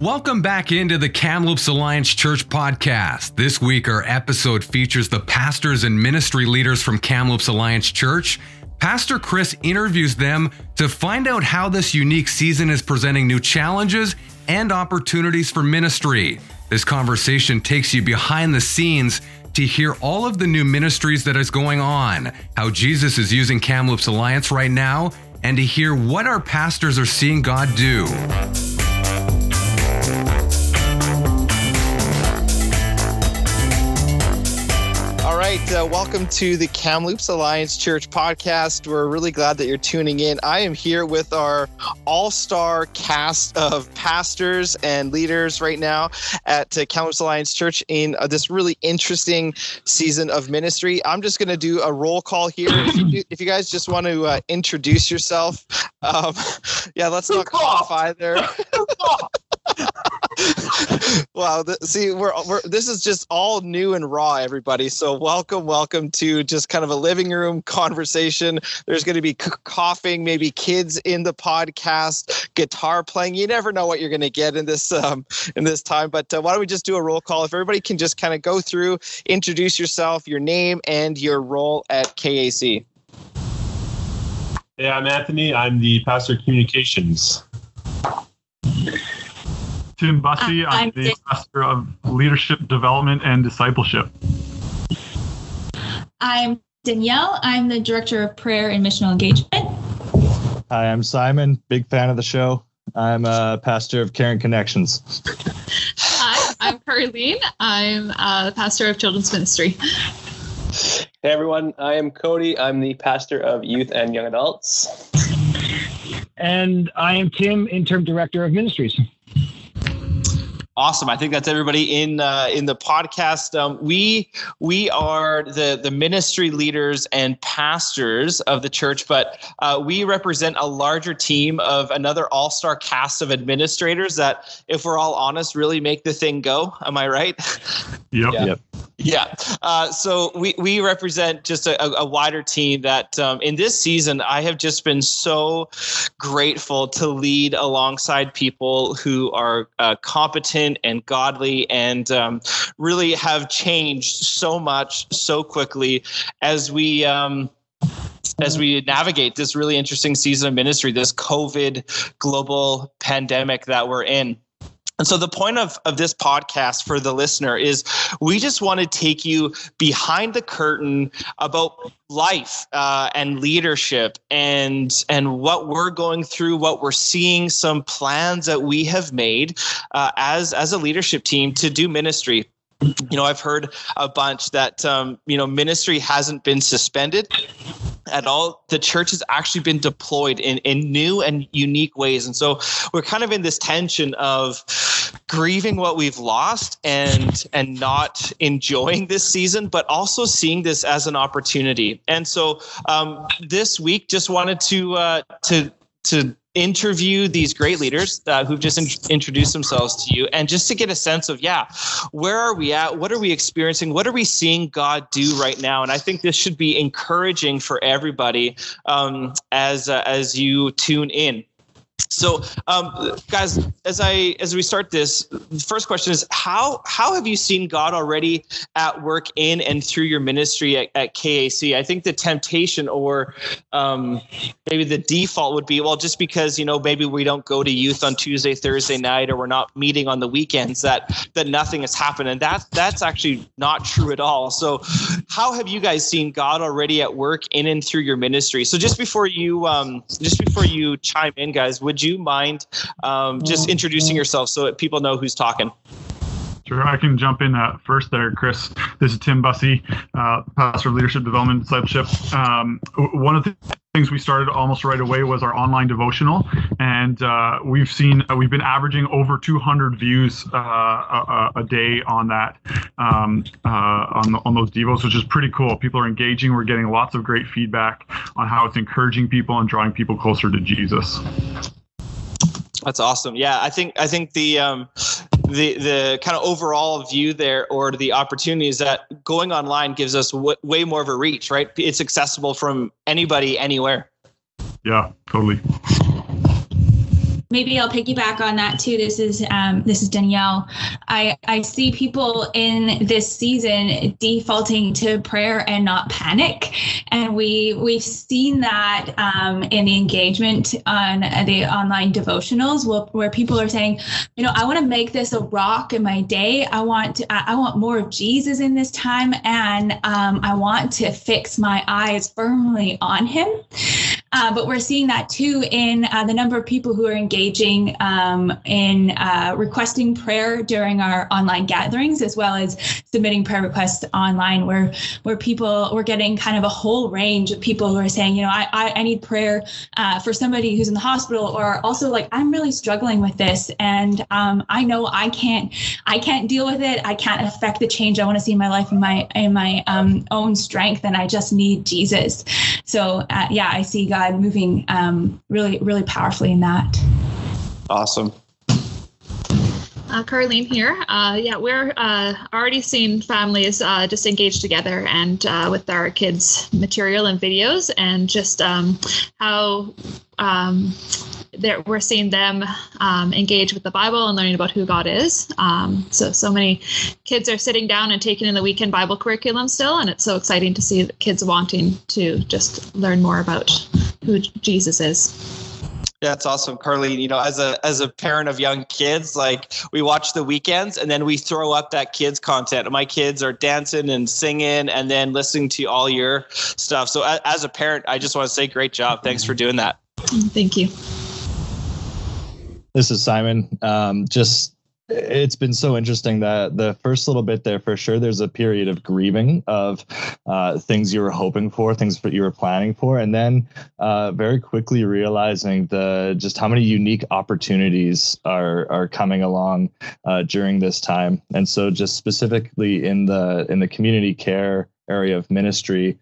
Welcome back into the Kamloops Alliance Church podcast. This week, our episode features the pastors and ministry leaders from Kamloops Alliance Church. Pastor Chris interviews them to find out how this unique season is presenting new challenges and opportunities for ministry. This conversation takes you behind the scenes to hear all of the new ministries that is going on, how Jesus is using Kamloops Alliance right now, and to hear what our pastors are seeing God do. Right. Uh, welcome to the Kamloops Alliance Church podcast. We're really glad that you're tuning in. I am here with our all star cast of pastors and leaders right now at uh, Kamloops Alliance Church in uh, this really interesting season of ministry. I'm just going to do a roll call here. If you, if you guys just want to uh, introduce yourself, um, yeah, let's not cough either. wow. Th- see, we're, we're this is just all new and raw, everybody. So welcome, welcome to just kind of a living room conversation. There's going to be c- coughing, maybe kids in the podcast, guitar playing. You never know what you're going to get in this um, in this time. But uh, why don't we just do a roll call? If everybody can just kind of go through, introduce yourself, your name, and your role at KAC. Hey, I'm Anthony. I'm the pastor of communications. Tim Bussey. Uh, I'm, I'm the pastor of leadership development and discipleship. I'm Danielle. I'm the director of prayer and missional engagement. Hi, I'm Simon. Big fan of the show. I'm a pastor of Caring Connections. Hi, I'm Carlene. I'm uh, the pastor of children's ministry. Hey everyone, I am Cody. I'm the pastor of youth and young adults. And I am Tim, interim director of ministries. Awesome. I think that's everybody in uh, in the podcast. Um, we we are the the ministry leaders and pastors of the church, but uh, we represent a larger team of another all star cast of administrators that, if we're all honest, really make the thing go. Am I right? Yep. Yeah. Yep. Yeah. Uh, so we, we represent just a, a wider team that um, in this season, I have just been so grateful to lead alongside people who are uh, competent and godly and um, really have changed so much so quickly as we. Um, as we navigate this really interesting season of ministry, this COVID global pandemic that we're in. And so the point of, of this podcast for the listener is we just want to take you behind the curtain about life uh, and leadership and and what we're going through, what we're seeing, some plans that we have made uh, as as a leadership team to do ministry. You know i've heard a bunch that um, you know ministry hasn't been suspended at all the church has actually been deployed in, in new and unique ways. And so we're kind of in this tension of grieving what we've lost and and not enjoying this season but also seeing this as an opportunity. And so um, this week just wanted to uh, to to interview these great leaders uh, who've just in- introduced themselves to you and just to get a sense of yeah where are we at? What are we experiencing? What are we seeing god do right now? And i think this should be encouraging for everybody um, as uh, as you tune in so, um, guys, as I as we start this, the first question is how how have you seen God already at work in and through your ministry at, at KAC? I think the temptation or um, maybe the default would be well, just because you know maybe we don't go to youth on Tuesday, Thursday night, or we're not meeting on the weekends, that that nothing has happened, and that that's actually not true at all. So, how have you guys seen God already at work in and through your ministry? So, just before you um, just before you chime in, guys, would you mind um, just introducing yourself so that people know who's talking? Sure, I can jump in uh, first there, Chris. This is Tim Bussey, uh, pastor of leadership development discipleship. Um, one of the things we started almost right away was our online devotional, and uh, we've seen uh, we've been averaging over 200 views uh, a, a, day on that um, uh, on on those devos, which is pretty cool. People are engaging. We're getting lots of great feedback on how it's encouraging people and drawing people closer to Jesus. That's awesome. Yeah, I think I think the um, the the kind of overall view there, or the opportunity is that going online gives us w- way more of a reach. Right, it's accessible from anybody, anywhere. Yeah, totally. Maybe I'll piggyback on that too. This is um, this is Danielle. I I see people in this season defaulting to prayer and not panic, and we we've seen that um, in the engagement on the online devotionals, where, where people are saying, you know, I want to make this a rock in my day. I want to, I want more of Jesus in this time, and um, I want to fix my eyes firmly on Him. Uh, but we're seeing that too in uh, the number of people who are engaging um, in uh, requesting prayer during our online gatherings, as well as submitting prayer requests online, where where people we're getting kind of a whole range of people who are saying, you know, I I, I need prayer uh, for somebody who's in the hospital, or also like I'm really struggling with this, and um, I know I can't I can't deal with it. I can't affect the change I want to see in my life in my in my um, own strength, and I just need Jesus. So uh, yeah, I see God God moving um, really, really powerfully in that. Awesome. Uh, Carlene here. Uh, yeah, we're uh, already seeing families uh, just engage together and uh, with our kids' material and videos, and just um, how um, we're seeing them um, engage with the Bible and learning about who God is. Um, so, so many kids are sitting down and taking in the weekend Bible curriculum still, and it's so exciting to see kids wanting to just learn more about who Jesus is. Yeah, it's awesome, Carly. You know, as a as a parent of young kids, like we watch the weekends and then we throw up that kids content. My kids are dancing and singing and then listening to all your stuff. So as a parent, I just want to say great job. Thanks for doing that. Thank you. This is Simon. Um, just it's been so interesting that the first little bit there for sure there's a period of grieving of uh, things you were hoping for things that you were planning for and then uh, very quickly realizing the just how many unique opportunities are are coming along uh, during this time. And so just specifically in the in the community care area of ministry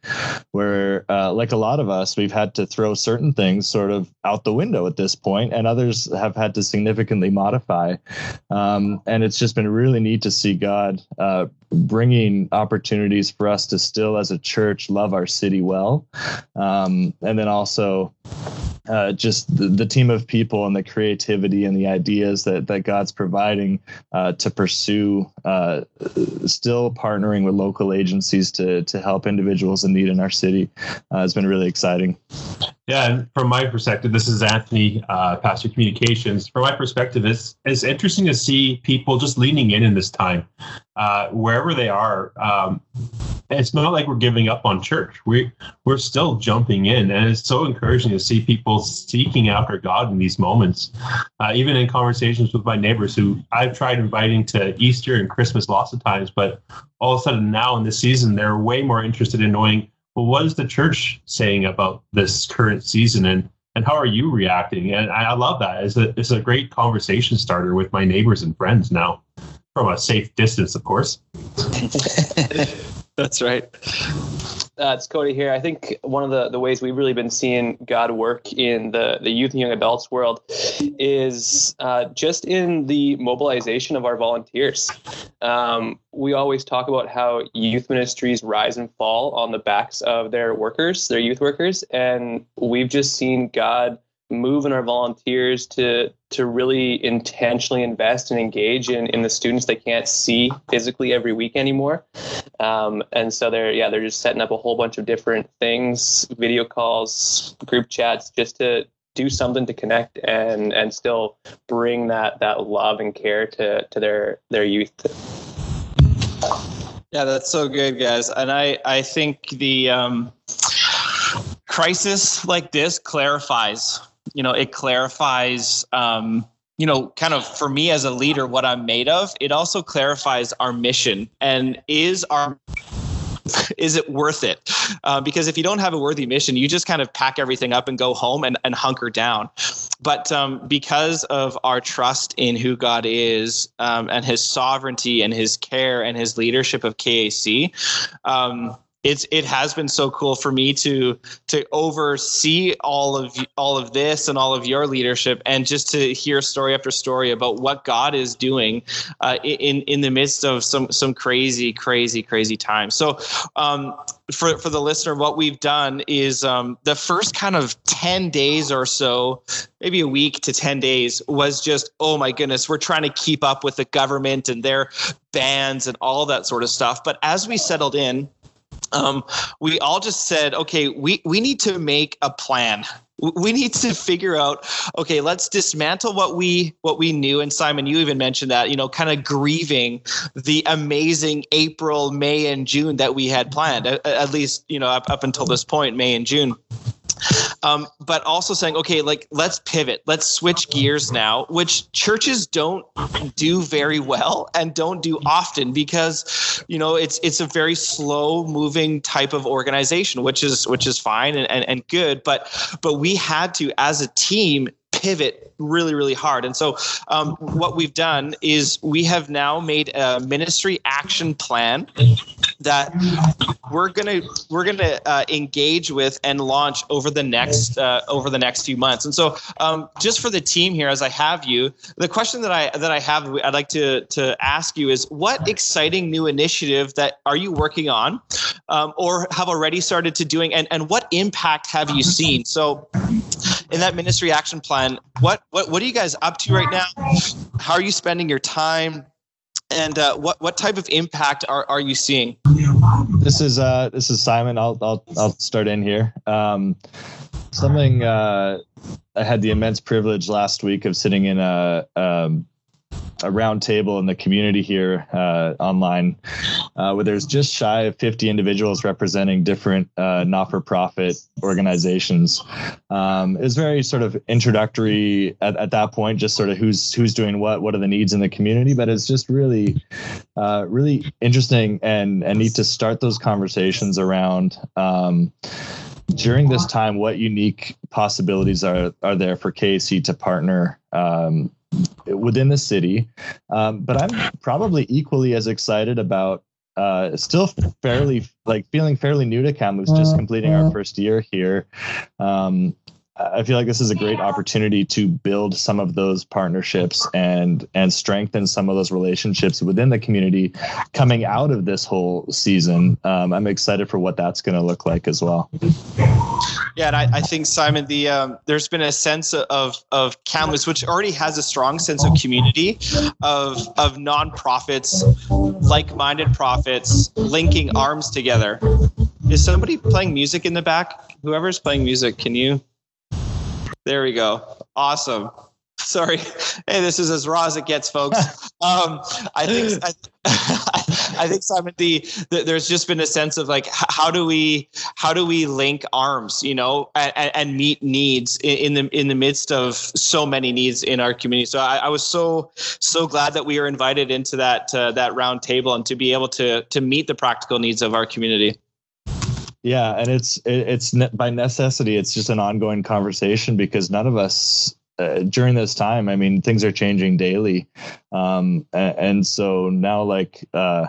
where uh, like a lot of us we've had to throw certain things sort of out the window at this point and others have had to significantly modify. Um, and it's just been really neat to see god uh, bringing opportunities for us to still as a church love our city well. Um, and then also uh, just the, the, team of people and the creativity and the ideas that, that God's providing uh, to pursue, uh, still partnering with local agencies to, to help individuals in need in our city uh, has been really exciting. Yeah, and from my perspective, this is Anthony, uh, Pastor Communications. From my perspective, it's, it's interesting to see people just leaning in in this time, uh, wherever they are. Um, it's not like we're giving up on church. We we're still jumping in, and it's so encouraging to see people seeking after God in these moments. Uh, even in conversations with my neighbors, who I've tried inviting to Easter and Christmas lots of times, but all of a sudden now in this season, they're way more interested in knowing well, what is the church saying about this current season and and how are you reacting? And I, love that. It's a it's a great conversation starter with my neighbors and friends now, from a safe distance, of course. That's right. Uh, it's Cody here. I think one of the, the ways we've really been seeing God work in the, the youth and young adults world is uh, just in the mobilization of our volunteers. Um, we always talk about how youth ministries rise and fall on the backs of their workers, their youth workers, and we've just seen God move in our volunteers to to really intentionally invest and engage in, in the students they can't see physically every week anymore. Um, and so they're yeah they're just setting up a whole bunch of different things, video calls, group chats, just to do something to connect and and still bring that that love and care to to their their youth. Yeah, that's so good, guys. And I I think the um, crisis like this clarifies you know it clarifies um, you know kind of for me as a leader what i'm made of it also clarifies our mission and is our is it worth it? Uh, because if you don't have a worthy mission, you just kind of pack everything up and go home and, and hunker down. But um, because of our trust in who God is um, and his sovereignty and his care and his leadership of KAC, um, it's it has been so cool for me to to oversee all of all of this and all of your leadership and just to hear story after story about what God is doing uh, in in the midst of some some crazy crazy crazy times. So um, for for the listener, what we've done is um, the first kind of ten days or so, maybe a week to ten days, was just oh my goodness, we're trying to keep up with the government and their bans and all that sort of stuff. But as we settled in, um, we all just said, okay, we we need to make a plan. We need to figure out okay let's dismantle what we what we knew. And simon you even mentioned that you know kind of grieving the amazing april may and june that we had planned at, at least you know up, up until this point may and june um, but also saying, okay, like let's pivot, let's switch gears now, which churches don't do very well and don't do often because you know it's it's a very slow moving type of organization, which is which is fine and, and, and good. But but we had to as a team pivot really really hard. And so um, what we've done is we have now made a ministry action plan that we're gonna we're gonna uh, engage with and launch over the next uh, over the next few months. And so um, just for the team here as i have you the question that i that i have i'd like to to ask you is what exciting new initiative that are you working on um, or have already started to doing and and what impact have you seen? So in that ministry action plan what what what are you guys up to right now? How are you spending your time? And uh, what what type of impact are, are you seeing? This is uh this is simon. I'll i'll, I'll start in here. Um, something uh, i had the immense privilege last week of sitting in a um, a round table in the community here uh, online uh, where there's just shy of 50 individuals representing different uh, not-for-profit organizations. Um, it's very sort of introductory at, at that point just sort of who's who's doing what what are the needs in the community but it's just really uh, really interesting and and need to start those conversations around um, during this time, what unique possibilities are are there for KAC to partner um, within the city. Um, but I'm probably equally as excited about uh, still fairly like feeling fairly new to Kamloops, just completing our first year here. Um, I feel like this is a great opportunity to build some of those partnerships and and strengthen some of those relationships within the community coming out of this whole season. Um, I'm excited for what that's going to look like as well. Yeah, and I, I think Simon, the um, there's been a sense of of Kamloops, which already has a strong sense of community, of of nonprofits, like-minded prophets linking arms together. Is somebody playing music in the back? Whoever's playing music, can you? There we go. Awesome. Sorry. Hey, this is as raw as it gets, folks. Um, I think I, I, think Simon, the, the, there's just been a sense of like how do we how do we link arms, you know, and, and meet needs in, in, the in the midst of so many needs in our community. So I, I was so so glad that we were invited into that uh, that round table and to be able to to meet the practical needs of our community. Yeah, and it's it's by necessity. It's just an ongoing conversation because none of us uh, during this time. I mean, things are changing daily, um, and, and, so now, like uh,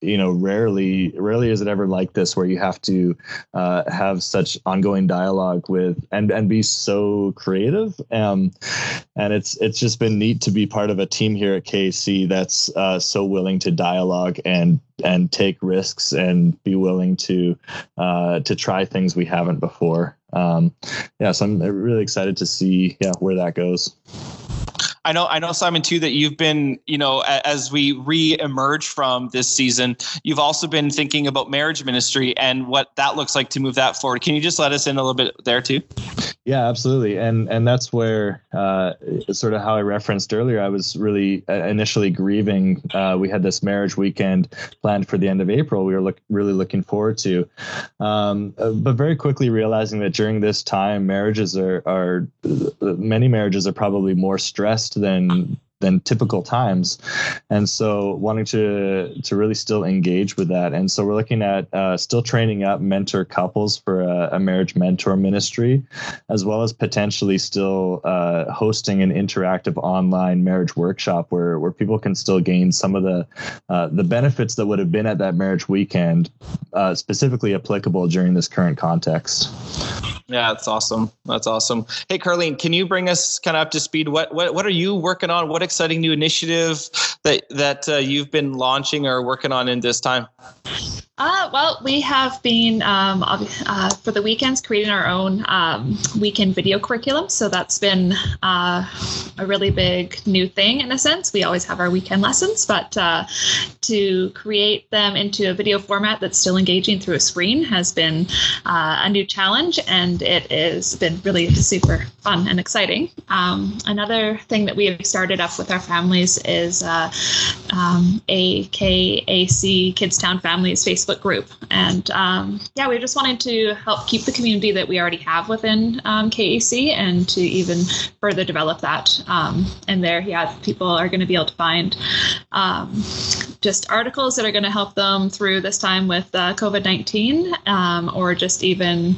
you know rarely rarely is it ever like this where you have to uh, have such ongoing dialogue with and and be so creative. Um, and it's it's just been neat to be part of a team here at KAC that's uh, so willing to dialogue and and take risks and be willing to uh, to try things we haven't before. Um, yeah so I'm really excited to see yeah where that goes I know, I know, Simon, too, that you've been, you know, as we re-emerge from this season, you've also been thinking about marriage ministry and what that looks like to move that forward. Can you just let us in a little bit there, too? Yeah, absolutely, and and that's where uh, sort of how I referenced earlier. I was really uh, initially grieving. Uh, we had this marriage weekend planned for the end of April. We were look, really looking forward to, um, uh, but very quickly realizing that during this time, marriages are are many marriages are probably more stressed than than typical times. And so wanting to to really still engage with that. And so we're looking at uh, still training up mentor couples for a, a, marriage mentor ministry as well as potentially still uh, hosting an interactive online marriage workshop where where people can still gain some of the uh, the benefits that would have been at that marriage weekend uh, specifically applicable during this current context yeah, that's awesome. That's awesome. Hey, Carlene, can you bring us kind of up to speed? What what what are you working on? What exciting new initiative that that uh, you've been launching or working on in this time? Uh, well, we have been um, uh, for the weekends creating our own um, weekend video curriculum. So that's been uh, a really big new thing in a sense. We always have our weekend lessons, but uh, to create them into a video format that's still engaging through a screen has been uh, a new challenge, and it has been really super fun and exciting. Um, another thing that we have started up with our families is uh, um, a KAC Kidstown Families Facebook group. And um, yeah, we just wanted to help keep the community that we already have within um, KAC and to even further develop that. Um, and there, yeah, people are going to be able to find um, just articles that are going to help them through this time with uh, COVID 19 um, or just even,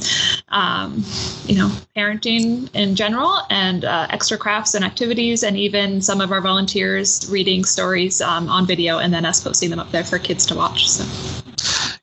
um, you know, parenting in general and uh, extra crafts and activities, and even some of our volunteers reading stories on video and then us posting them up there for kids to watch. So.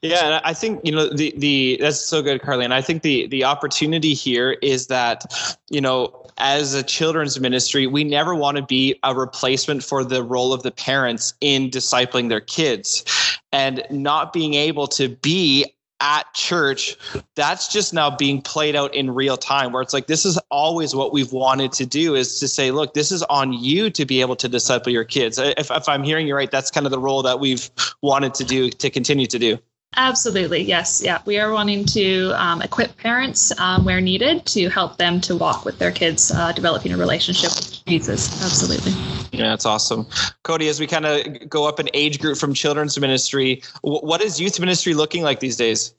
Yeah, and I think you know the the that's so good, Carly. And I think the the opportunity here is that you know as a children's ministry, we never want to be a replacement for the role of the parents in discipling their kids, and not being able to be at church that's just now being played out in real time where it's like this is always what we've wanted to do is to say look this is on you to be able to disciple your kids if, if i'm hearing you right that's kind of the role that we've wanted to do to continue to do Absolutely, yes, yeah. We are wanting to um, equip parents um, where needed to help them to walk with their kids, uh, developing a relationship with Jesus. Absolutely. Yeah, that's awesome, Cody. As we kind of go up an age group from children's ministry, what is youth ministry looking like these days?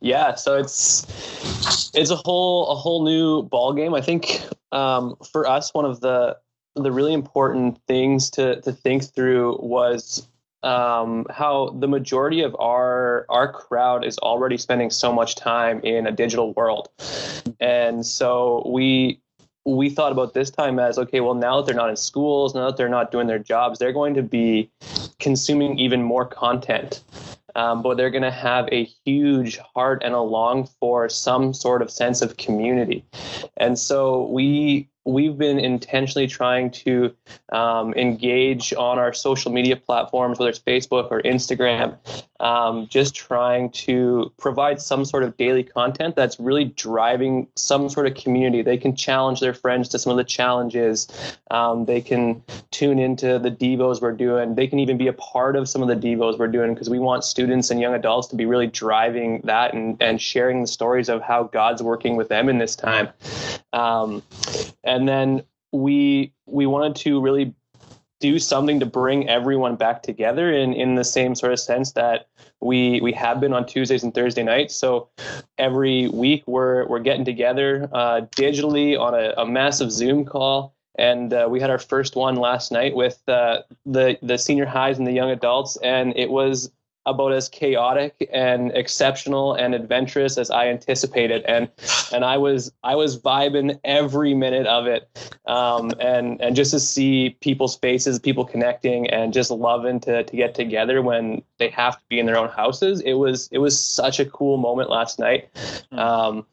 Yeah, so it's it's a whole a whole new ball game. I think um, for us, one of the the really important things to to think through was um, how the majority of our our crowd is already spending so much time in a digital world, and so we we thought about this time as okay, well now that they're not in schools, now that they're not doing their jobs, they're going to be consuming even more content. Um, but they're going to have a huge heart and a long for some sort of sense of community. And so we we've been intentionally trying to um, engage on our social media platforms, whether it's Facebook or Instagram, um, just trying to provide some sort of daily content that's really driving some sort of community. They can challenge their friends to some of the challenges. Um, they can tune into the Devos we're doing. They can even be a part of some of the Devos we're doing because we want students and young adults to be really driving that and, and sharing the stories of how God's working with them in this time. Um, and then we we wanted to really do something to bring everyone back together in in the same sort of sense that we we have been on Tuesdays and Thursday nights. So every week we're we're getting together uh, digitally on a, a, massive Zoom call. And uh, we had our first one last night with uh, the the senior highs and the young adults, and it was about as chaotic and exceptional and adventurous as I anticipated, and and I was I was vibing every minute of it, um, and and just to see people's faces, people connecting, and just loving to to get together when they have to be in their own houses. It was it was such a cool moment last night, hmm. um,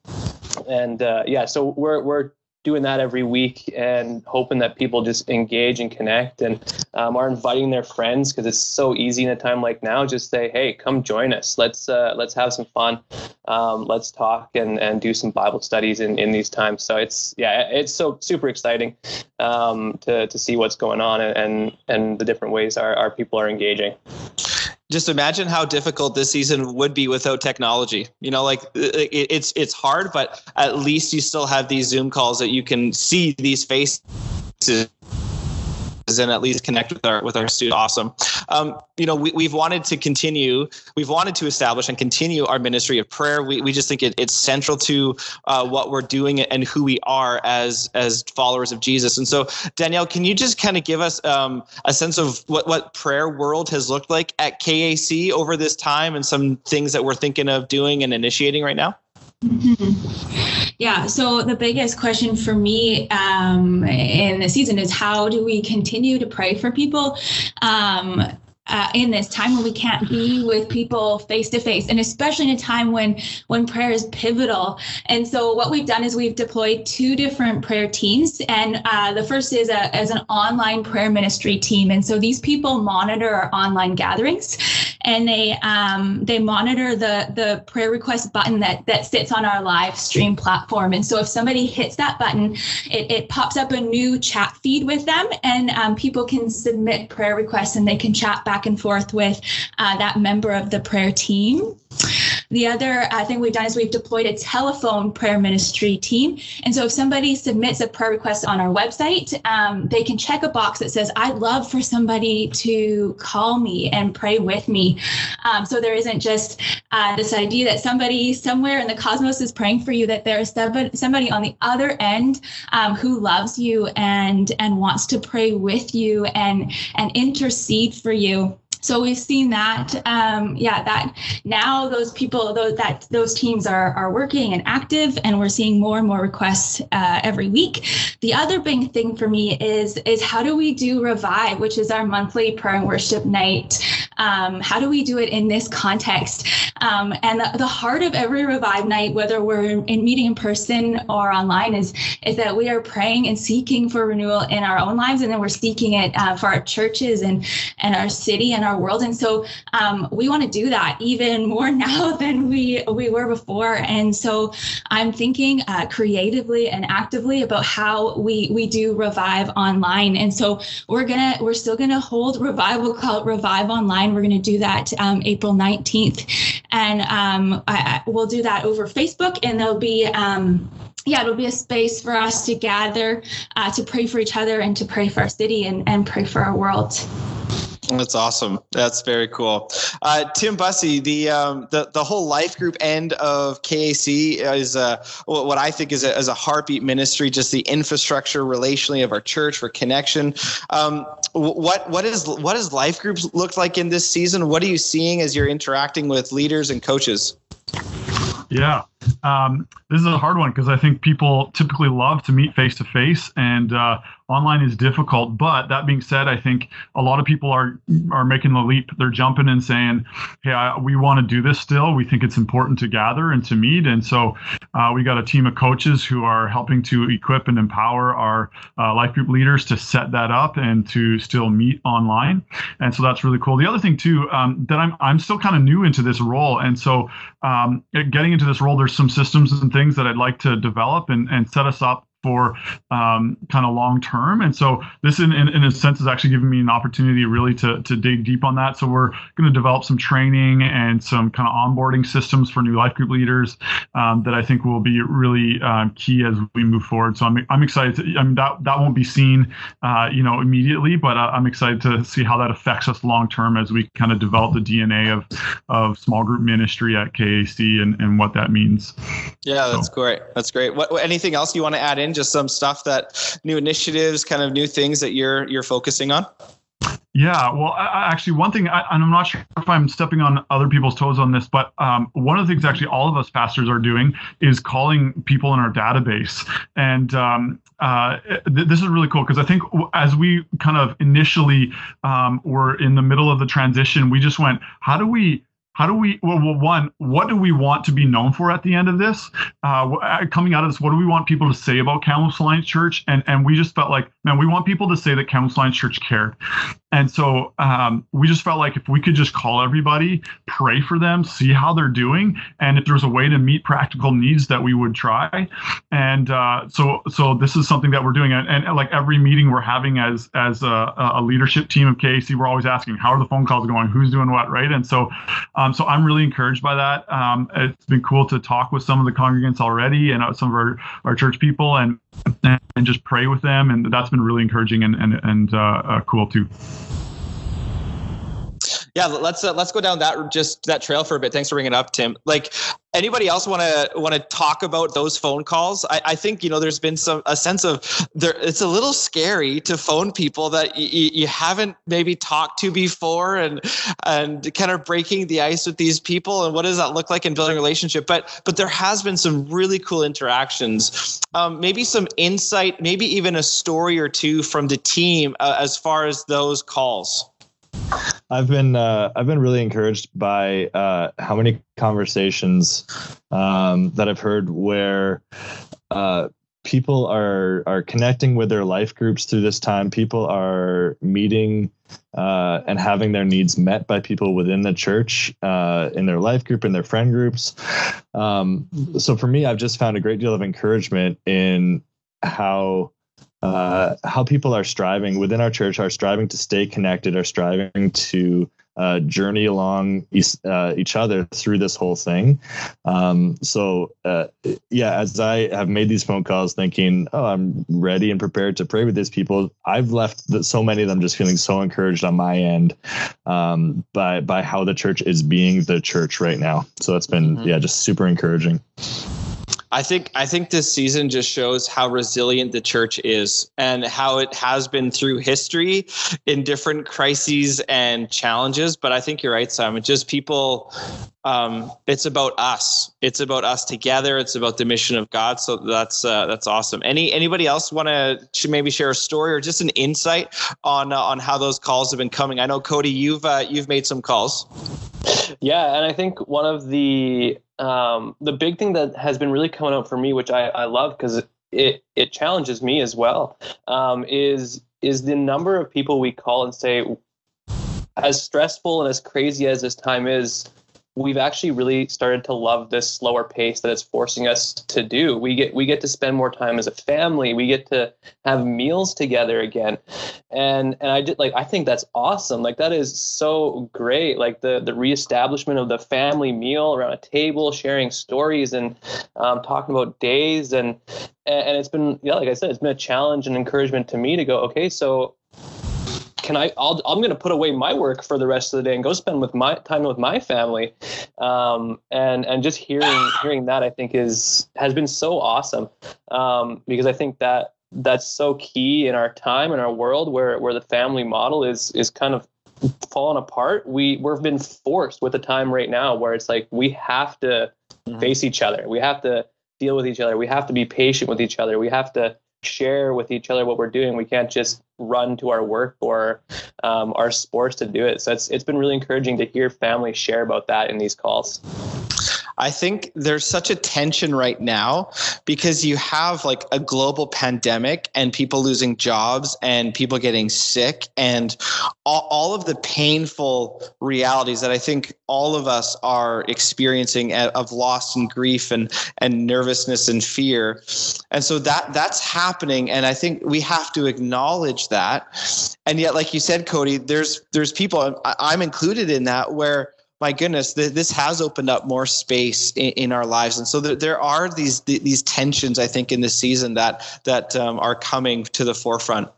and uh, yeah, so we're we're doing that every week and hoping that people just engage and connect and um, are inviting their friends because it's so easy in a time like now. Just say hey come join us. Let's uh, let's have some fun. Um, let's talk and, and do some bible studies in, in these times. So it's yeah it's so super exciting um, to, to see what's going on and, and, the different ways our, our people are engaging just imagine how difficult this season would be without technology. You know, like it's it's hard, but at least you still have these Zoom calls that you can see these faces and at least connect with our with our students. Awesome. Um, you know, we, we've wanted to continue. We've wanted to establish and continue our ministry of prayer. We, we just think it, it's central to uh, what we're doing and who we are as as followers of Jesus. And so, Danielle, can you just kind of give us um, a sense of what what prayer world has looked like at KAC over this time, and some things that we're thinking of doing and initiating right now? Mm-hmm. Yeah. So the biggest question for me um, in the season is how do we continue to pray for people? Um, uh, in this time when we can't be with people face to face, and especially in a time when when prayer is pivotal. And so what we've done is we've deployed two different prayer teams, and uh, the first is a as an online prayer ministry team, and so these people monitor our online gatherings, and they um, they monitor the the prayer request button that that sits on our live stream platform. And so if somebody hits that button, it, it pops up a new chat feed with them, and um, people can submit prayer requests and they can chat back and forth with uh, that member of the prayer team. The other uh, thing we've done is we've deployed a telephone prayer ministry team. And so if somebody submits a prayer request on our website, um, they can check a box that says, I'd love for somebody to call me and pray with me. Um, so there isn't just uh, this idea that somebody somewhere in the cosmos is praying for you, that there's somebody on the other end um, who loves you and, and wants to pray with you and, and intercede for you so we've seen that um, yeah that now those people those that those teams are are working and active and we're seeing more and more requests uh, every week. The other big thing for me is is how do we do revive which is our monthly prayer and worship night? Um, how do we do it in this context? Um, and the, the heart of every revive night whether we're in meeting in person or online is is that we are praying and seeking for renewal in our own lives and then we're seeking it uh, for our churches and and our city and our our world. And so um, we want to do that even more now than we we were before. And so I'm thinking uh, creatively and actively about how we we do revive online. And so we're gonna we're still gonna hold revive. We'll call it revive online. We're gonna do that um, April 19th, and um, I, we'll do that over Facebook. And there'll be um, yeah, it'll be a space for us to gather, uh, to pray for each other, and to pray for our city and, and pray for our world. That's awesome. That's very cool. Uh, Tim Bussey, the um, the the whole life group end of KAC is a, what I think is a, is a heartbeat ministry. Just the infrastructure, relationally of our church for connection. Um, what what is what does life groups look like in this season? What are you seeing as you're interacting with leaders and coaches? Yeah, um, this is a hard one because I think people typically love to meet face to face, and uh, online is difficult. But that being said, I think a lot of people are are making the leap. They're jumping and saying, "Hey, I, we want to do this still. We think it's important to gather and to meet." And so uh, we got a team of coaches who are helping to equip and empower our uh, life group leaders to set that up and to still meet online. And so that's really cool. The other thing too um, that I'm I'm still kind of new into this role, and so um, getting into this role, there's some systems and things that I'd like to develop and, and set us up for um, kind of long term. And so this, in, in, in, a sense, is actually giving me an opportunity really to, to dig deep on that. So we're going to develop some training and some kind of onboarding systems for new life group leaders um, that I think will be really um, key as we move forward. So I'm, I'm excited. To, I mean, that, that won't be seen, uh, you know, immediately, but uh, I'm excited to see how that affects us long term as we kind of develop the DNA of, of small group ministry at KAC and, and what that means. Yeah, that's so. great. That's great. What, anything else you want to add in? Just some stuff that new initiatives, kind of new things that you're you're focusing on. Yeah, well, actually, one thing, I, and I'm not sure if I'm stepping on other people's toes on this, but um, one of the things actually all of us pastors are doing is calling people in our database. And um, uh, th- this is really cool because I think as we kind of initially um, were in the middle of the transition, we just went, how do we how do we well, well, one what do we want to be known for at the end of this? Uh, uh, coming out of this what do we want people to say about Kamloops Alliance Church? And and we just felt like man we want people to say that Kamloops Alliance Church cared and so um, we just felt like if we could just call everybody pray for them see how they're doing and if there's a way to meet practical needs that we would try. And uh, so so this is something that we're doing. And, and like every meeting we're having as as a, a, leadership team of KAC we're always asking how are the phone calls going? Who's doing what right? And so um, so I'm really encouraged by that. Um, it's been cool to talk with some of the congregants already and uh, some of our, our church people and, and just pray with them. And that's been really encouraging and, and, and uh, uh, cool too yeah let's uh, let's go down that just that trail for a bit. Thanks for bringing it up tim. Like anybody else want to want to talk about those phone calls? I, I think you know there's been some a sense of there it's a little scary to phone people that y- you haven't maybe talked to before and and kind of breaking the ice with these people and what does that look like in building a relationship? But but there has been some really cool interactions. Um, maybe some insight maybe even a story or two from the team uh, as far as those calls I've been uh, I've been really encouraged by uh, how many conversations um, that I've heard where uh, people are are connecting with their life groups through this time. People are meeting uh, and having their needs met by people within the church, uh, in their life group, in their friend groups. Um, so for me, I've just found a great deal of encouragement in how uh, how people are striving within our church are striving to stay connected, are striving to uh, journey along each, uh, each other through this whole thing. Um, so, uh, yeah, as I have made these phone calls thinking, oh, I'm ready and prepared to pray with these people, I've left the, so many of them just feeling so encouraged on my end um, by, by how the church is being the church right now. So that's been, mm-hmm. yeah, just super encouraging. I think I think this season just shows how resilient the church is and how it has been through history in different crises and challenges. But I think you're right, Simon. Just people um, it's about us. It's about us together. It's about the mission of God. So that's uh, that's awesome. Any anybody else want to maybe share a story or just an insight on uh, on how those calls have been coming? I know Cody, you've uh, you've made some calls. Yeah, and I think one of the um, the big thing that has been really coming out for me, which I, I love because it it challenges me as well, um, is is the number of people we call and say, as stressful and as crazy as this time is, we've actually really started to love this slower pace that it's forcing us to do. We get we get to spend more time as a family. We get to have meals together again. And and I did like I think that's awesome. Like that is so great. Like the the reestablishment of the family meal around a table, sharing stories and um, talking about days and and it's been yeah like I said it's been a challenge and encouragement to me to go okay so can I? I'll, I'm going to put away my work for the rest of the day and go spend with my time with my family. Um, and and just hearing hearing that I think is has been so awesome um, because I think that that's so key in our time in our world where where the family model is is kind of fallen apart. We we've been forced with the time right now where it's like we have to mm-hmm. face each other. We have to deal with each other. We have to be patient with each other. We have to share with each other what we're doing. We can't just run to our work or um, our sports to do it. So it's it's been really encouraging to hear families share about that in these calls. I think there's such a tension right now because you have like a global pandemic and people losing jobs and people getting sick and all, all of the painful realities that I think all of us are experiencing of loss and grief and and nervousness and fear. And so that that's happening and I think we have to acknowledge that. And yet like you said Cody, there's there's people I'm included in that where my goodness, th- this has opened up more space in, in our lives, and so th- there are these th- these tensions. I think in this season that that um, are coming to the forefront.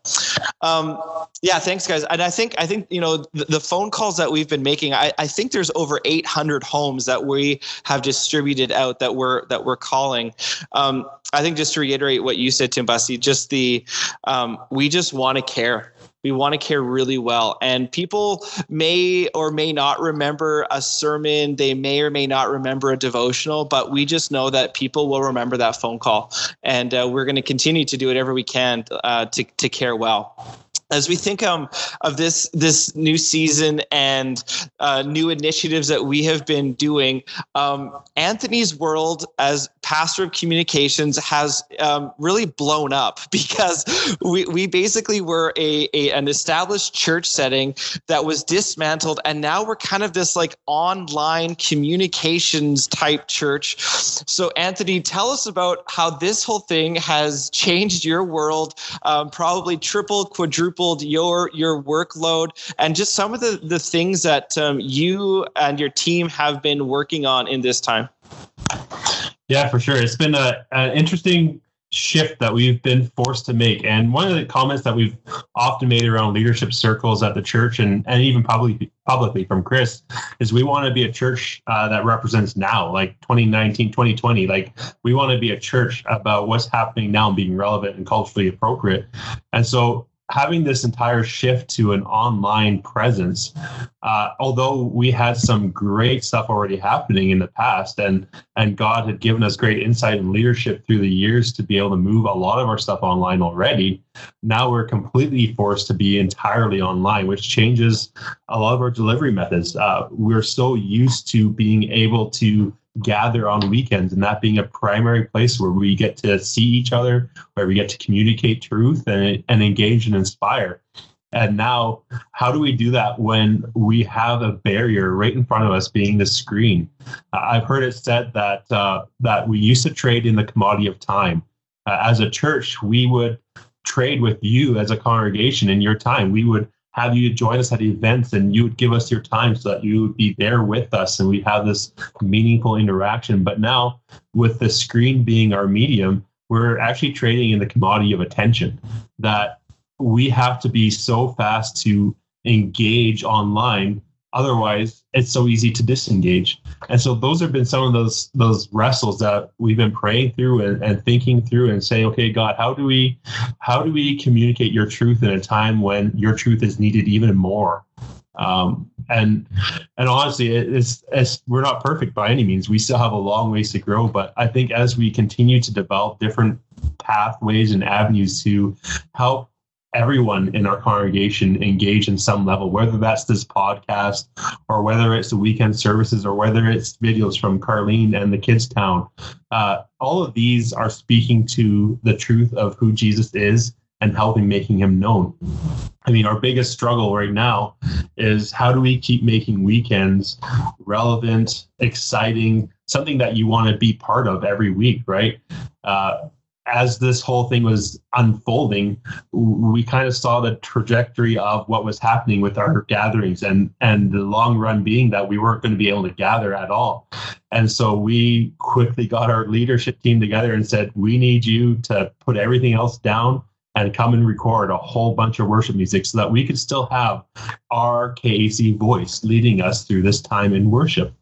Um, yeah, thanks, guys. And I think I think you know the, the phone calls that we've been making. I, I, think there's over 800 homes that we have distributed out that we're that we're calling. Um, I think just to reiterate what you said, Tim Bussey, just the um, we just want to care we want to care really well. And people may or may not remember a sermon. They may or may not remember a devotional, but we just know that people will remember that phone call. And uh, we're going to continue to do whatever we can uh, to, to care well as we think um, of this this new season and uh, new initiatives that we have been doing, um, Anthony's world as pastor of communications has um, really blown up because we, we basically were a, a, an established church setting that was dismantled and now we're kind of this like online communications type church. So anthony tell us about how this whole thing has changed your world um, probably your your workload and just some of the the things that um, you and your team have been working on in this time yeah, for sure. It's been an interesting shift that we've been forced to make. And one of the comments that we've often made around leadership circles at the church and, and even publicly, publicly from Chris is we want to be a church uh, that represents now, like 2019, 2020. Like we want to be a church about what's happening now and being relevant and culturally appropriate. And so having this entire shift to an online presence, uh, although we had some great stuff already happening in the past, and and God had given us great insight and leadership through the years to be able to move a lot of our stuff online already. Now we're completely forced to be entirely online, which changes a lot of our delivery methods. Uh, we're so used to being able to gather on weekends and that being a primary place where we get to see each other, where we get to communicate truth and, and engage and inspire. And now, how do we do that when we have a barrier right in front of us, being the screen? I've heard it said that uh, that we used to trade in the commodity of time. Uh, as a church, we would trade with you as a congregation in your time. We would have you join us at events and you would give us your time so that you would be there with us and we have this meaningful interaction. But now, with the screen being our medium, we're actually trading in the commodity of attention that we have to be so fast to engage online Otherwise, it's so easy to disengage. And so those have been some of those those wrestles that we've been praying through and, and thinking through and saying, okay, God, how do we how do we communicate your truth in a time when your truth is needed even more? Um, and and honestly, it's, it's we're not perfect by any means. We still have a long ways to grow. But I think as we continue to develop different pathways and avenues to help everyone in our congregation engage in some level, whether that's this podcast or whether it's the weekend services or whether it's videos from Carlene and the Kids Town. Uh, all of these are speaking to the truth of who Jesus is and helping making him known. I mean, our biggest struggle right now is how do we keep making weekends relevant, exciting, something that you want to be part of every week, right? Uh, as this whole thing was unfolding, we kind of saw the trajectory of what was happening with our gatherings and and the long run being that we weren't going to be able to gather at all. And so we quickly got our leadership team together and said, we need you to put everything else down and come and record a whole bunch of worship music so that we could still have our KAC voice leading us through this time in worship.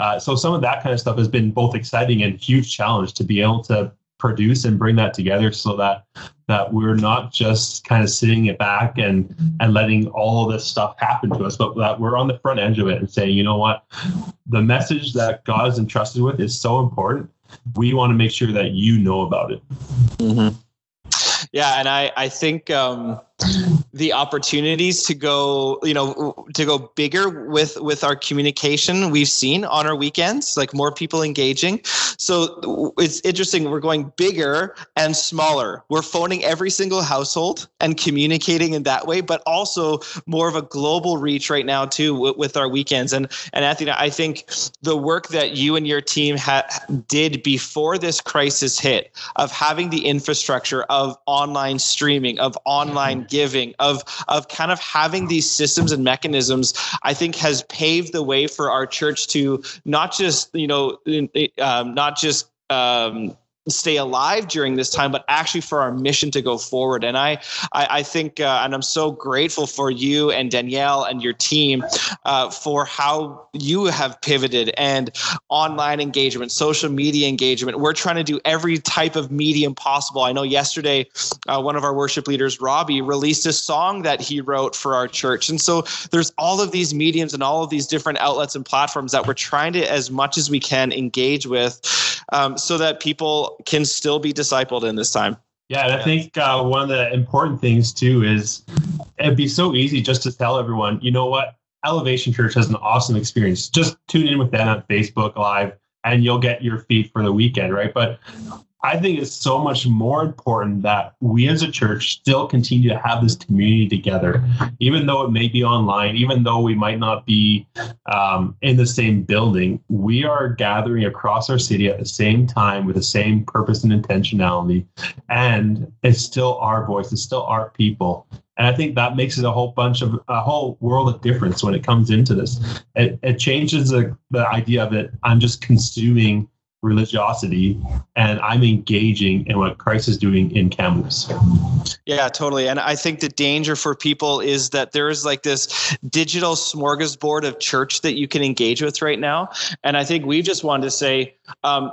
Uh, so some of that kind of stuff has been both exciting and huge challenge to be able to produce and bring that together so that that we're not just kind of sitting it back and and letting all this stuff happen to us, but that we're on the front edge of it and saying, you know what, the message that God is entrusted with is so important. We want to make sure that you know about it. Mm-hmm. Yeah, and I I think um, the opportunities to go you know to go bigger with with our communication we've seen on our weekends like more people engaging. So it's interesting we're going bigger and smaller. We're phoning every single household and communicating in that way but also more of a global reach right now too with, with our weekends. And and Anthony I think the work that you and your team ha- did before this crisis hit of having the infrastructure of online streaming of online giving, of of kind of having these systems and mechanisms, I think has paved the way for our church to not just you know um, not just um, stay alive during this time, but actually for our mission to go forward. And I, I, I think, uh, and I'm so grateful for you and Danielle and your team uh, for how you have pivoted and online engagement, social media engagement. We're trying to do every type of medium possible. I know yesterday, uh, one of our worship leaders, Robbie, released a song that he wrote for our church. And so there's all of these mediums and all of these different outlets and platforms that we're trying to, as much as we can, engage with um, so that people can still be discipled in this time. Yeah, and I think uh, one of the important things too is it'd be so easy just to tell everyone, you know what, Elevation Church has an awesome experience. Just tune in with them on Facebook Live, and you'll get your feed for the weekend, right? But I think it's so much more important that we as a church still continue to have this community together, even though it may be online, even though we might not be um, in the same building. We are gathering across our city at the same time with the same purpose and intentionality. And it's still our voice, it's still our people. And I think that makes it a whole bunch of a whole world of difference when it comes into this. It, it changes the, the idea of it. I'm just consuming religiosity and I'm engaging in what Christ is doing in Kamloops. Yeah, totally. And I think the danger for people is that there is like this digital smorgasbord of church that you can engage with right now. And I think we just wanted to say, um,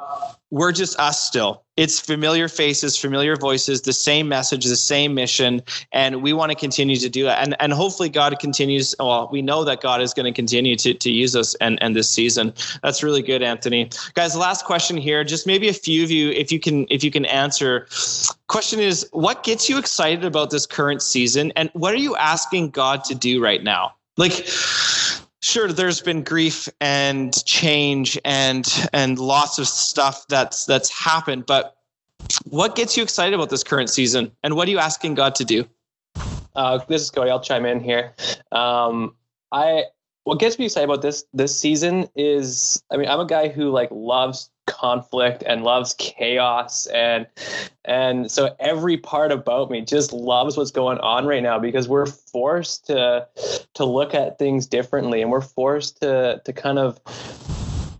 we're just us still. It's familiar faces, familiar voices, the same message, the same mission, and we want to continue to do that. And and hopefully God continues. Well, we know that God is going to continue to to use us and and this season. That's really good, Anthony. Guys, last question here. Just maybe a few of you, if you can if you can answer. Question is, what gets you excited about this current season, and what are you asking God to do right now? Like sure there's been grief and change and and lots of stuff that's that's happened but what gets you excited about this current season and what are you asking god to do? Uh, this is cody. I'll chime in here. Um, i what gets me excited about this this season is i mean i'm a guy who like loves conflict and loves chaos. And and so every part about me just loves what's going on right now because we're forced to to look at things differently and we're forced to to kind of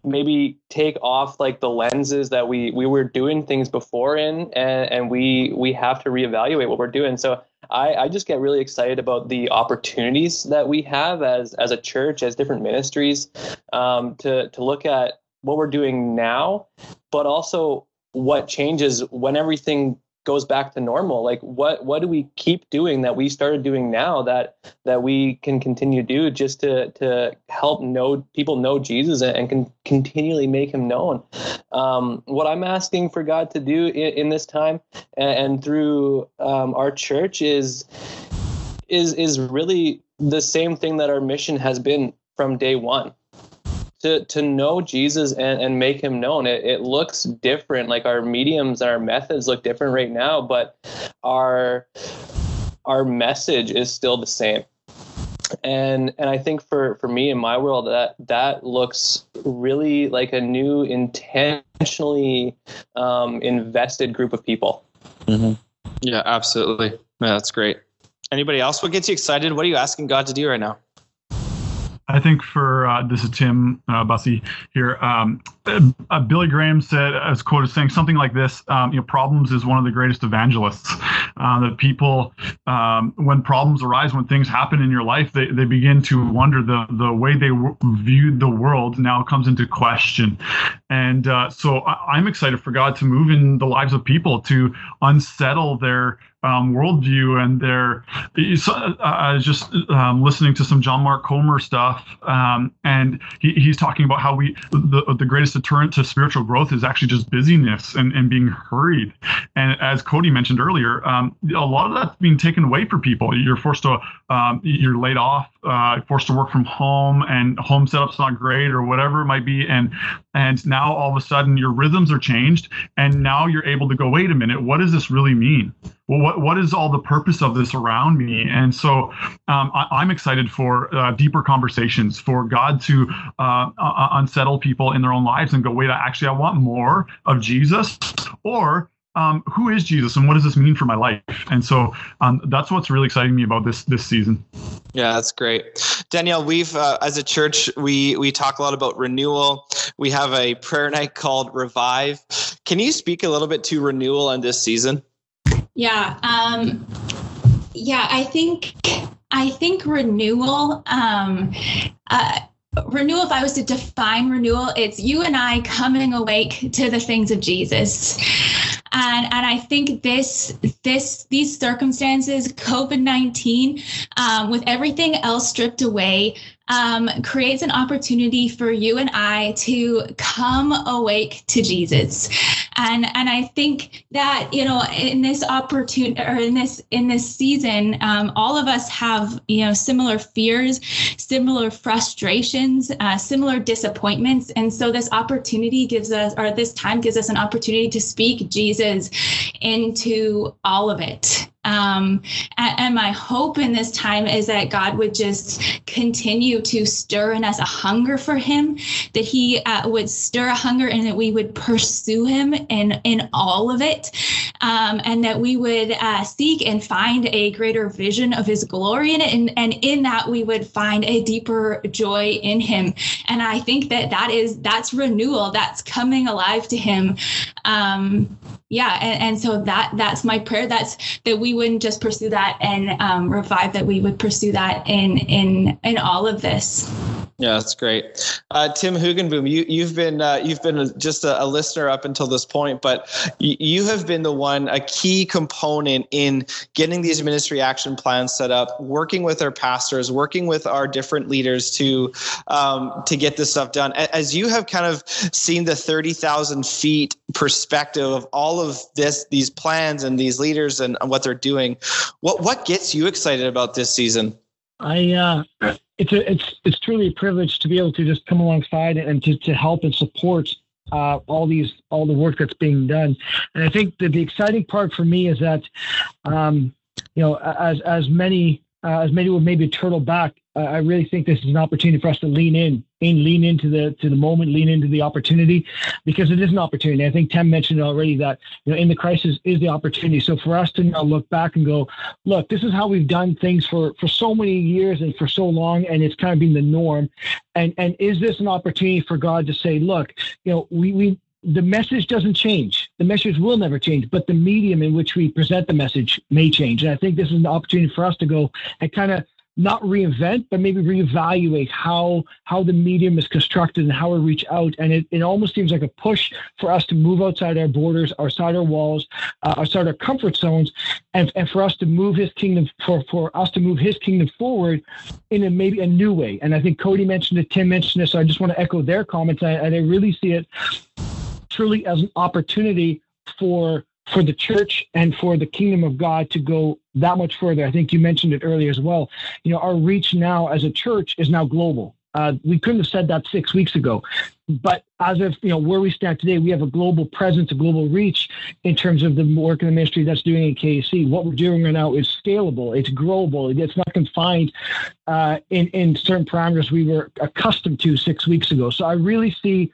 maybe take off like the lenses that we we were doing things before in and and we we have to reevaluate what we're doing. So I, I just get really excited about the opportunities that we have as as a church as different ministries um, to to look at what we're doing now, but also what changes when everything goes back to normal. Like what what do we keep doing that we started doing now that that we can continue to do just to to help know people know jesus and, and can continually make him known? Um, what i'm asking for god to do in, in this time and, and through um, our church is is is really the same thing that our mission has been from day one to to know Jesus and, and make him known. It, it looks different. Like our mediums and our methods look different right now, but our our message is still the same. And and I think for for me in my world that that looks really like a new intentionally um, invested group of people. Mm-hmm. Yeah, absolutely. Yeah, that's great. Anybody else? What gets you excited? What are you asking God to do right now? I think for uh, this is Tim uh, here. Um, uh, Billy Graham said, as quoted saying something like this: um, "You know, problems is one of the greatest evangelists. Uh, that people, um, when problems arise, when things happen in your life, they, they begin to wonder the the way they w- viewed the world now comes into question. And uh, so I, I'm excited for God to move in the lives of people to unsettle their um, worldview and their uh, I was just um, listening to some John Mark Comer stuff um, and he, he's talking about how we the, the greatest deterrent to spiritual growth is actually just busyness and, and being hurried. And as Cody mentioned earlier um, a lot of that's being taken away for people. You're forced to um, you're laid off uh, forced to work from home and home setup's not great or whatever it might be and and now all of a sudden your rhythms are changed and now you're able to go wait a minute what does this really mean well, what, what is all the purpose of this around me? And so um, I, am excited for uh, deeper conversations, for God to uh, uh, unsettle people in their own lives and go, wait, I actually, I want more of Jesus. Or um, who is Jesus and what does this mean for my life? And so um, that's what's really exciting me about this this season. Yeah, that's great, Danielle. We've uh, as a church we we talk a lot about renewal. We have a prayer night called Revive. Can you speak a little bit to renewal in this season? Yeah. Um, yeah, I think I think renewal. Um, uh, renewal if i was to define renewal it's you and i coming awake to the things of jesus and and i think this this these circumstances covid-19 um, with everything else stripped away um, creates an opportunity for you and I to come awake to Jesus. And and I think that you know in this opportunity or in this in this season, um, all of us have you know similar fears, similar frustrations, uh, similar disappointments, and so this opportunity gives us or this time gives us an opportunity to speak Jesus into all of it. Um, and, my hope in this time is that God would just continue to stir in us a hunger for Him, that He uh, would stir a hunger and that we would pursue Him in, in all of it, um, and that we would uh, seek and find a greater vision of His glory in it. And, and in that, we would find a deeper joy in Him. And I think that that is that's renewal, that's coming alive to Him. Um, yeah and, and so that that's my prayer. That's that we wouldn't just pursue that and um, revive that we would pursue that in in in all of this Yeah, that's great. Uh, Tim Hugenboom, you, you've been uh, you've been just a, a, listener up until this point, but you, you have been the one a key component in getting these ministry action plans set up, working with our pastors, working with our different leaders to um, to get this stuff done. As you have kind of seen the thirty thousand feet perspective of all of this, these plans and these leaders and what they're doing, what what gets you excited about this season? I uh, it's a, it's it's truly a privilege to be able to just come alongside and to, to help and support uh, all these all the work that's being done. And I think that the exciting part for me is that um, you know as as many uh, as many would maybe turtle back uh, I really think this is an opportunity for us to lean in, in, lean into the to the moment, lean into the opportunity, because it is an opportunity. I think Tim mentioned already that you know in the crisis is the opportunity. So for us to now look back and go, look, this is how we've done things for for so many years and for so long, and it's kind of been the norm. And and is this an opportunity for God to say, look, you know, we we the message doesn't change. The message will never change, but the medium in which we present the message may change. And I think this is an opportunity for us to go and kind of not reinvent, but maybe reevaluate how how the medium is constructed and how we reach out. And it, it almost seems like a push for us to move outside our borders, outside our walls, uh, outside our comfort zones, and, and for us to move his kingdom for for us to move his kingdom forward in a maybe a new way. And I think Cody mentioned it, Tim mentioned it, so I just want to echo their comments. And I, and I really see it truly as an opportunity for for the church and for the kingdom of God to go that much further. I think you mentioned it earlier as well. You know, our reach now as a church is now global. Uh, we couldn't have said that six weeks ago, but as of you know where we stand today, we have a global presence, a global reach in terms of the work in the ministry that's doing in KAC. What we're doing right now is scalable, it's growable, it's not confined uh, in in certain parameters we were accustomed to six weeks ago. So I really see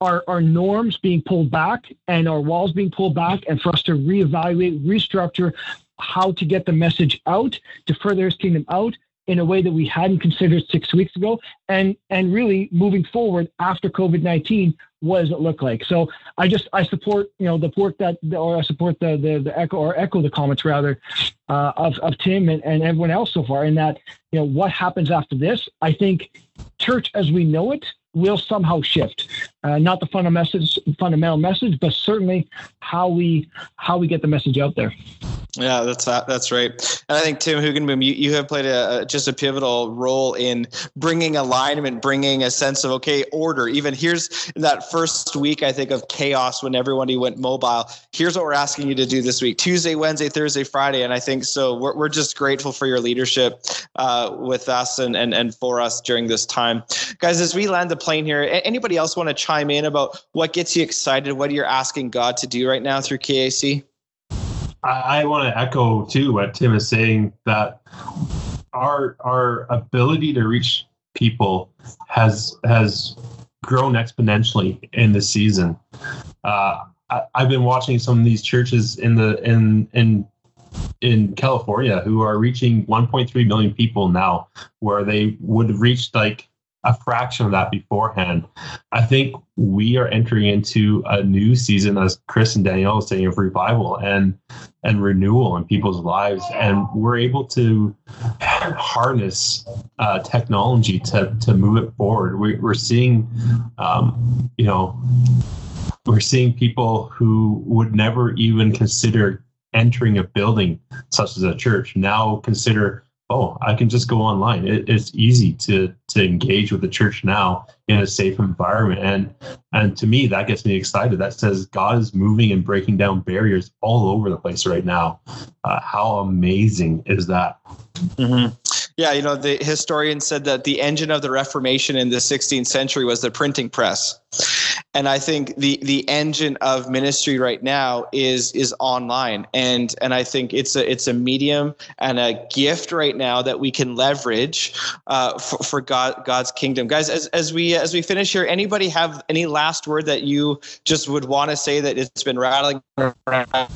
our, our norms being pulled back and our walls being pulled back, and for us to reevaluate, restructure how to get the message out to further his kingdom out in a way that we hadn't considered six weeks ago and and really moving forward after covid-19 what does it look like so i just i support you know the work that or i support the the, the echo or echo the comments rather uh, of, of tim and, and everyone else so far in that you know what happens after this i think church as we know it will somehow shift. Uh, not the fundamental message, fundamental message, but certainly how we how we get the message out there. Yeah, that's that's right. And I think Tim Hugenboom, you, you have played a, just a pivotal role in bringing alignment, bringing a sense of okay order. Even here's that first week, I think of chaos when everybody went mobile. Here's what we're asking you to do this week: Tuesday, Wednesday, Thursday, Friday. And I think so. We're, we're just grateful for your leadership uh, with us and, and and for us during this time, guys. As we land the plane here, anybody else want to chime in about what gets you excited? What you're asking God to do right now through KAC? I, I want to echo too what Tim is saying that our our ability to reach people has has grown exponentially in the season. Uh, I, have been watching some of these churches in the in in in California who are reaching 1.3 million people now, where they would have reached like a fraction of that beforehand. I think we are entering into a new season, as Chris and Danielle are saying, of revival and and renewal in people's lives, and we're able to harness uh, technology to to move it forward. We, are seeing, um, you know, we're seeing people who would never even consider entering a building such as a church now consider oh, I can just go online. It, it's easy to to engage with the church now in a safe environment, and and to me that gets me excited. That says God is moving and breaking down barriers all over the place right now. Uh, how amazing is that? Mm-hmm. Yeah, you know, the historian said that the engine of the Reformation in the 16th century was the printing press. And I think the the engine of ministry right now is is online. And and I think it's a it's a medium and a gift right now that we can leverage uh, for, for God God's kingdom. Guys, as, as we as we finish here, anybody have any last word that you just would want to say that it's been rattling around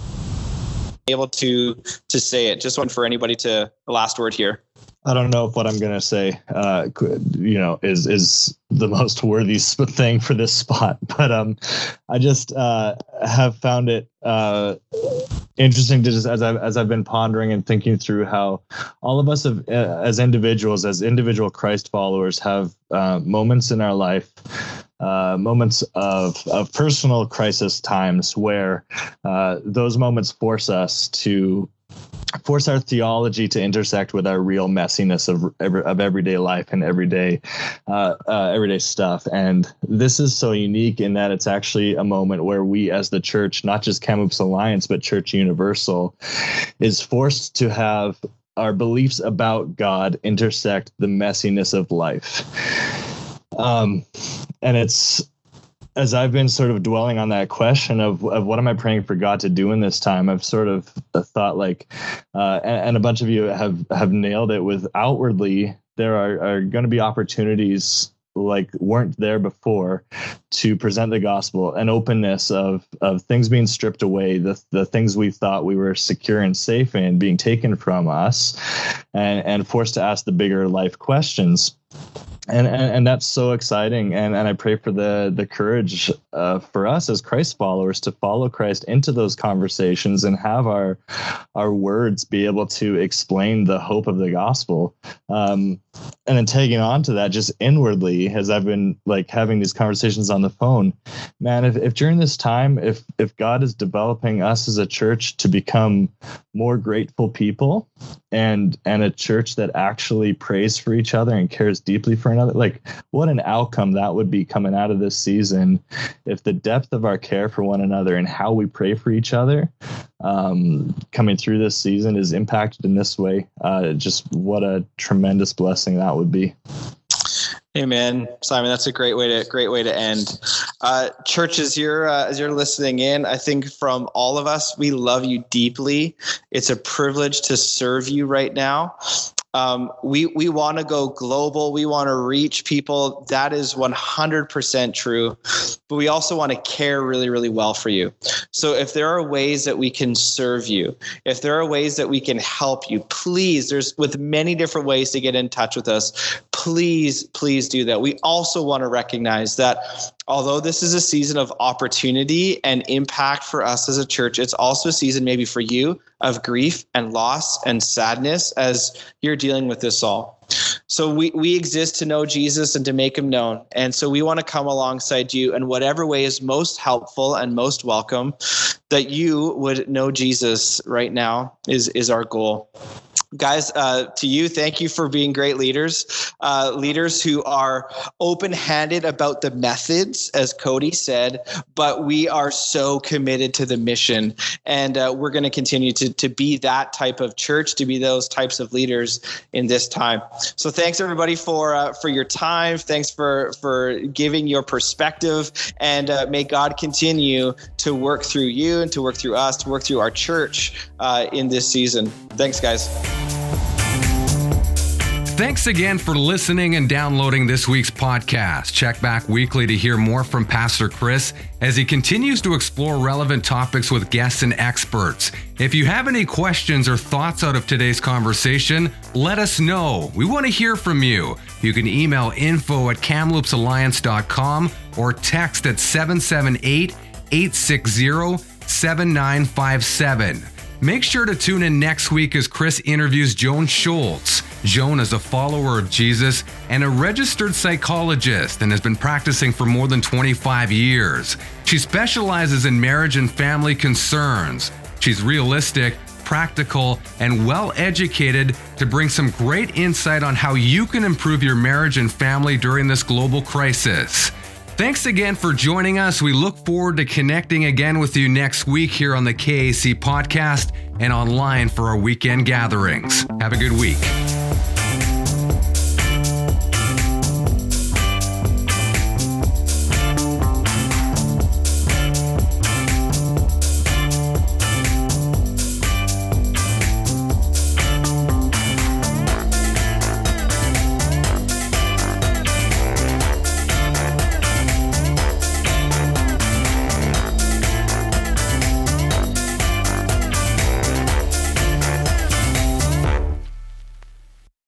able to to say it? Just one for anybody to the last word here. I don't know if what I'm going to say, uh, you know, is is the most worthy thing for this spot, but um, I just uh, have found it uh, interesting to just as I've as I've been pondering and thinking through how all of us have, uh, as individuals, as individual Christ followers, have uh, moments in our life. Uh, moments of, of personal crisis times where uh, those moments force us to force our theology to intersect with our real messiness of of everyday life and everyday uh, uh, everyday stuff. And this is so unique in that it's actually a moment where we, as the church, not just Kamloops Alliance, but Church Universal, is forced to have our beliefs about God intersect the messiness of life. Um, and it's as I've been sort of dwelling on that question of, of what am I praying for God to do in this time, I've sort of thought like, uh, and, and, a bunch of you have have nailed it with outwardly there are, are going to be opportunities like weren't there before to present the gospel an openness of of things being stripped away the the things we thought we were secure and safe in being taken from us and and forced to ask the bigger life questions and, and, and that's so exciting. And and i pray for the the courage uh, for us as christ followers to follow christ into those conversations and have our our words be able to explain the hope of the gospel. Um, and then taking on to that just inwardly as i've been like having these conversations on the phone man if, if during this time if if god is developing us as a church to become more grateful people and and a church that actually prays for each other and cares deeply for another like what an outcome that would be coming out of this season if the depth of our care for one another and how we pray for each other um, coming through this season is impacted in this way uh, just what a tremendous blessing that would be Amen, Simon. That's a great way to great way to end. Uh, church, as you're uh, as you're listening in, I think from all of us, we love you deeply. It's a privilege to serve you right now. Um, we we want to go global. We want to reach people. That is 100% true. But we also want to care really, really well for you. So if there are ways that we can serve you, if there are ways that we can help you, please, there's with many different ways to get in touch with us. Please, please do that. We also want to recognize that although this is a season of opportunity and impact for us as a church, it's also a season maybe for you of grief and loss and sadness as you're dealing with this all. So we, we exist to know Jesus and to make him known. And so we want to come alongside you in whatever way is most helpful and most welcome that you would know Jesus right now is, is our goal. Guys uh, to you thank you for being great leaders uh, leaders who are open-handed about the methods as cody said but we are so committed to the mission. And uh, we're going to continue to, to be that type of church to be those types of leaders in this time. So thanks everybody for uh, for your time. Thanks for for giving your perspective. And uh, may god continue to work through you and to work through us to work through our church uh, in this season thanks guys Thanks again for listening and downloading this week's podcast. Check back weekly to hear more from Pastor Chris as he continues to explore relevant topics with guests and experts. If you have any questions or thoughts out of today's conversation, let us know. We want to hear from you. You can email info at kamloopsalliance.com or text at 778 860 7957. Make sure to tune in next week as Chris interviews Joan Schultz. Joan is a follower of Jesus and a registered psychologist and has been practicing for more than 25 years. She specializes in marriage and family concerns. She's realistic, practical, and well educated to bring some great insight on how you can improve your marriage and family during this global crisis. Thanks again for joining us. We look forward to connecting again with you next week here on the KAC podcast and online for our weekend gatherings. Have a good week.